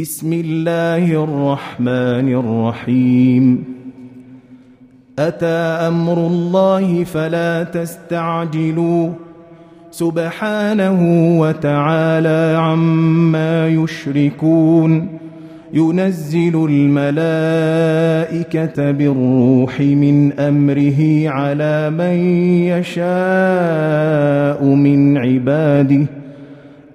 بسم الله الرحمن الرحيم. أتى أمر الله فلا تستعجلوا. سبحانه وتعالى عما يشركون. ينزل الملائكة بالروح من أمره على من يشاء من عباده.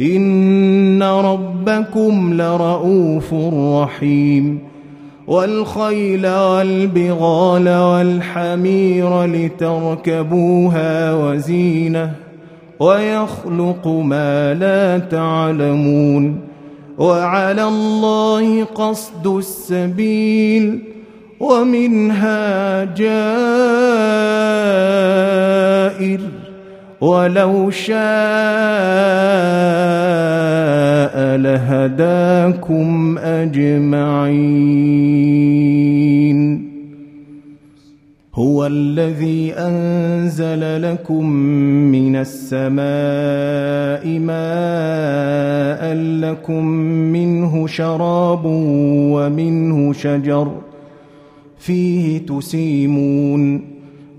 إن ربكم لرؤوف رحيم والخيل والبغال والحمير لتركبوها وزينه ويخلق ما لا تعلمون وعلى الله قصد السبيل ومنها جائر ولو شاء لهداكم أجمعين. هو الذي أنزل لكم من السماء ماء لكم منه شراب ومنه شجر فيه تسيمون.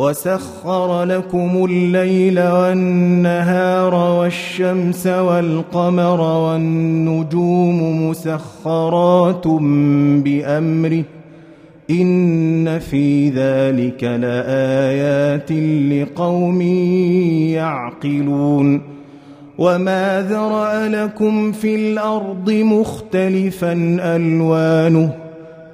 وسخر لكم الليل والنهار والشمس والقمر والنجوم مسخرات بأمره. إن في ذلك لآيات لقوم يعقلون. وما ذرأ لكم في الأرض مختلفا ألوانه.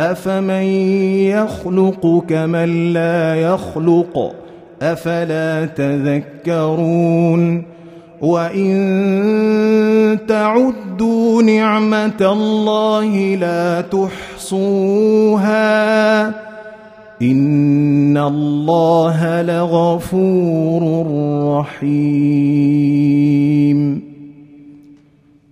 أفمن يخلق كمن لا يخلق أفلا تذكرون وإن تعدوا نعمة الله لا تحصوها إن الله لغفور رحيم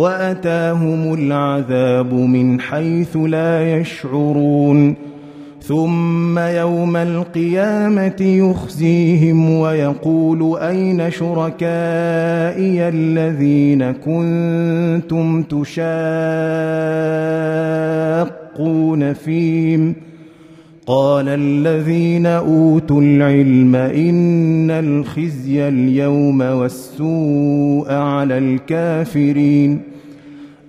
وأتاهم العذاب من حيث لا يشعرون. ثم يوم القيامة يخزيهم ويقول أين شركائي الذين كنتم تشاقون فيهم؟ قال الذين أوتوا العلم إن الخزي اليوم والسوء على الكافرين.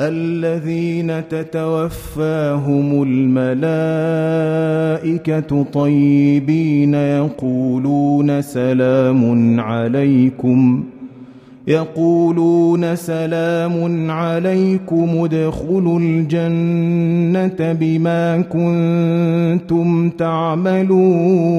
الذين تتوفاهم الملائكة طيبين يقولون سلام عليكم يقولون سلام عليكم ادخلوا الجنة بما كنتم تعملون.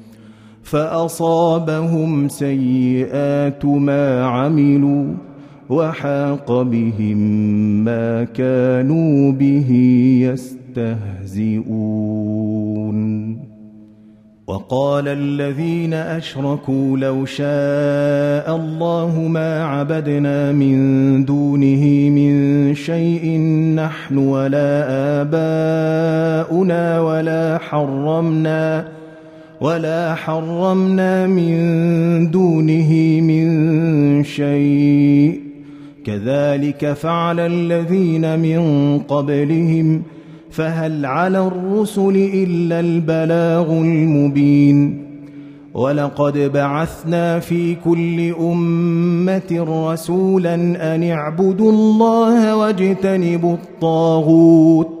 فأصابهم سيئات ما عملوا وحاق بهم ما كانوا به يستهزئون. وقال الذين أشركوا لو شاء الله ما عبدنا من دونه من شيء نحن ولا آباؤنا ولا حرمنا ولا حرمنا من دونه من شيء. كذلك فعل الذين من قبلهم. فهل على الرسل الا البلاغ المبين. ولقد بعثنا في كل امه رسولا ان اعبدوا الله واجتنبوا الطاغوت.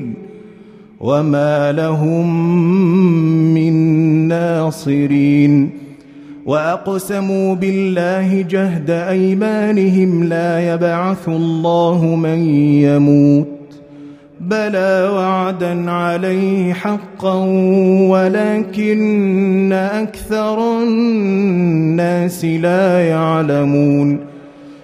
وما لهم من ناصرين واقسموا بالله جهد ايمانهم لا يبعث الله من يموت بلى وعدا عليه حقا ولكن أكثر الناس لا يعلمون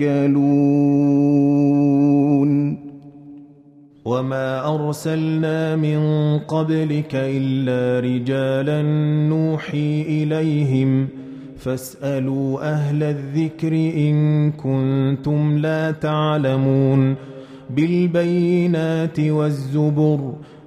يتوكلون. وما ارسلنا من قبلك الا رجالا نوحي اليهم فاسالوا أهل الذكر ان كنتم لا تعلمون. بالبينات والزبر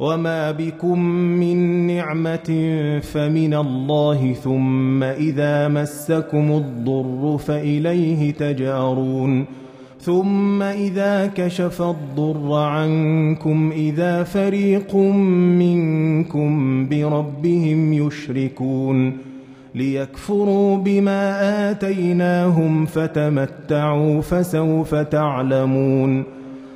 وما بكم من نعمة فمن الله ثم إذا مسكم الضر فإليه تجارون ثم إذا كشف الضر عنكم إذا فريق منكم بربهم يشركون ليكفروا بما آتيناهم فتمتعوا فسوف تعلمون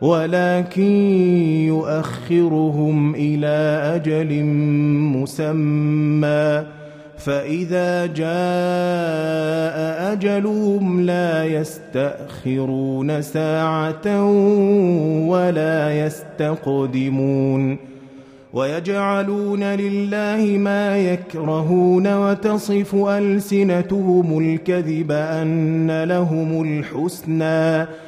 ولكن يؤخرهم إلى أجل مسمى. فإذا جاء أجلهم لا يستأخرون ساعة ولا يستقدمون. ويجعلون لله ما يكرهون وتصف ألسنتهم الكذب أن لهم الحسنى.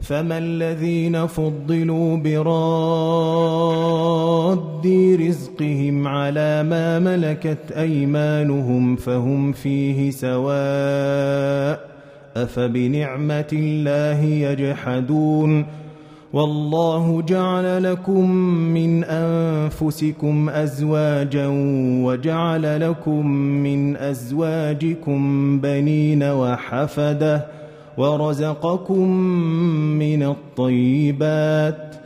فما الذين فضلوا براد رزقهم على ما ملكت أيمانهم فهم فيه سواء أفبنعمة الله يجحدون والله جعل لكم من أنفسكم أزواجا وجعل لكم من أزواجكم بنين وحفدة ورزقكم من الطيبات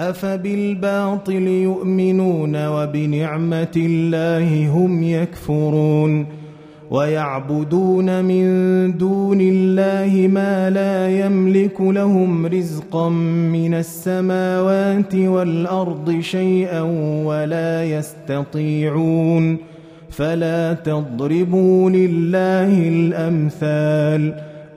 أفبالباطل يؤمنون وبنعمة الله هم يكفرون ويعبدون من دون الله ما لا يملك لهم رزقا من السماوات والأرض شيئا ولا يستطيعون فلا تضربوا لله الأمثال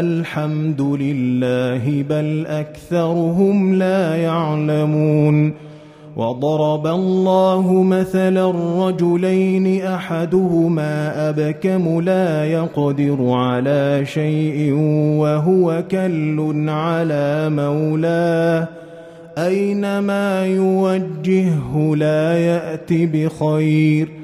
الحمد لله بل أكثرهم لا يعلمون وضرب الله مثلا رجلين أحدهما أبكم لا يقدر على شيء وهو كل على مولاه أينما يوجهه لا يات بخير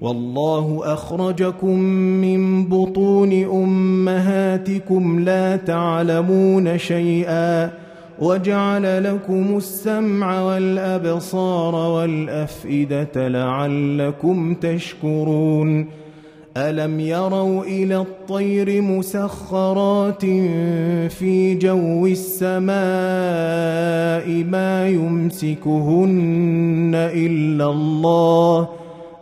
والله أخرجكم من بطون أمهاتكم لا تعلمون شيئا وجعل لكم السمع والأبصار والأفئدة لعلكم تشكرون ألم يروا إلى الطير مسخرات في جو السماء ما يمسكهن إلا الله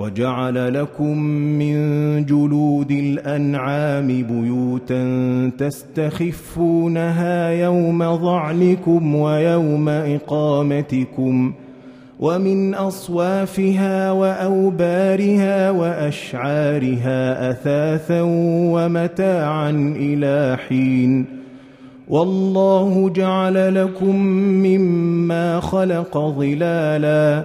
وجعل لكم من جلود الأنعام بيوتا تستخفونها يوم ظعنكم ويوم اقامتكم ۖ ومن أصوافها وأوبارها وأشعارها أثاثا ومتاعا إلى حين والله جعل لكم مما خلق ظلالا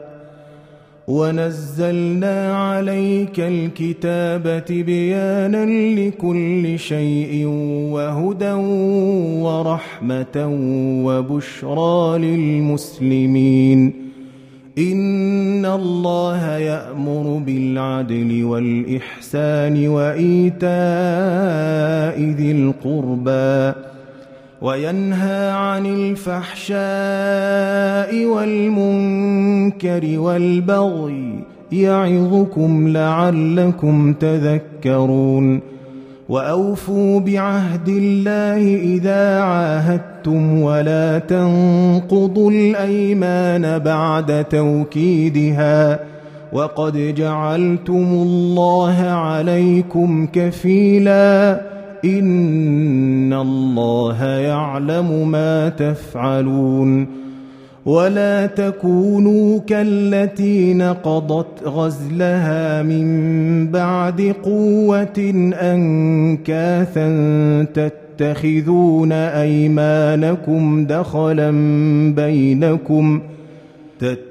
ونزلنا عليك الكتاب بيانا لكل شيء وهدى ورحمة وبشرى للمسلمين. إن الله يأمر بالعدل والإحسان وإيتاء ذي القربى. وينهى عن الفحشاء والمنكر والبغي يعظكم لعلكم تذكرون. وأوفوا بعهد الله إذا عاهدتم ولا تنقضوا الأيمان بعد توكيدها. وقد جعلتم الله عليكم كفيلا. ان الله يعلم ما تفعلون ولا تكونوا كالتي نقضت غزلها من بعد قوه انكاثا تتخذون ايمانكم دخلا بينكم تتخذون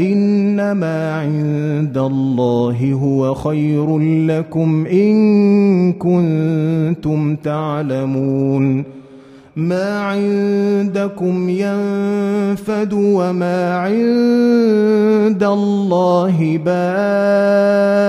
إنما عند الله هو خير لكم إن كنتم تعلمون. ما عندكم ينفد وما عند الله باق.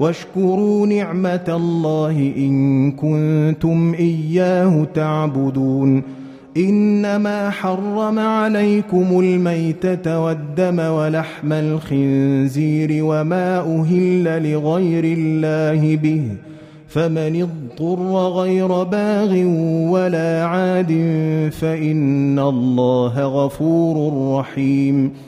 واشكروا نعمة الله إن كنتم إياه تعبدون. إنما حرم عليكم الميتة والدم ولحم الخنزير وما أهل لغير الله به. فمن اضطر غير باغ ولا عاد فإن الله غفور رحيم.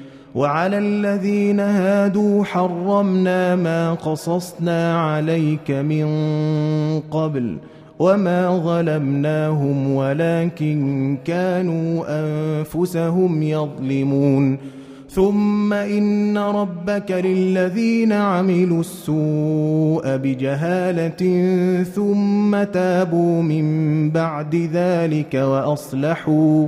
وعلى الذين هادوا حرمنا ما قصصنا عليك من قبل وما ظلمناهم ولكن كانوا أنفسهم يظلمون. ثم إن ربك للذين عملوا السوء بجهالة ثم تابوا من بعد ذلك وأصلحوا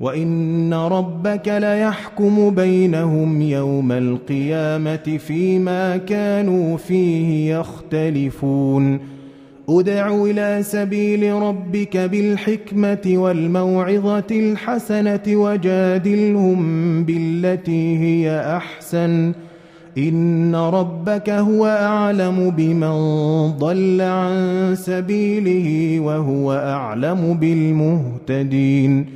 وإن ربك ليحكم بينهم يوم القيامة فيما كانوا فيه يختلفون. ادع إلى سبيل ربك بالحكمة والموعظة الحسنة وجادلهم بالتي هي أحسن. إن ربك هو أعلم بمن ضل عن سبيله وهو أعلم بالمهتدين.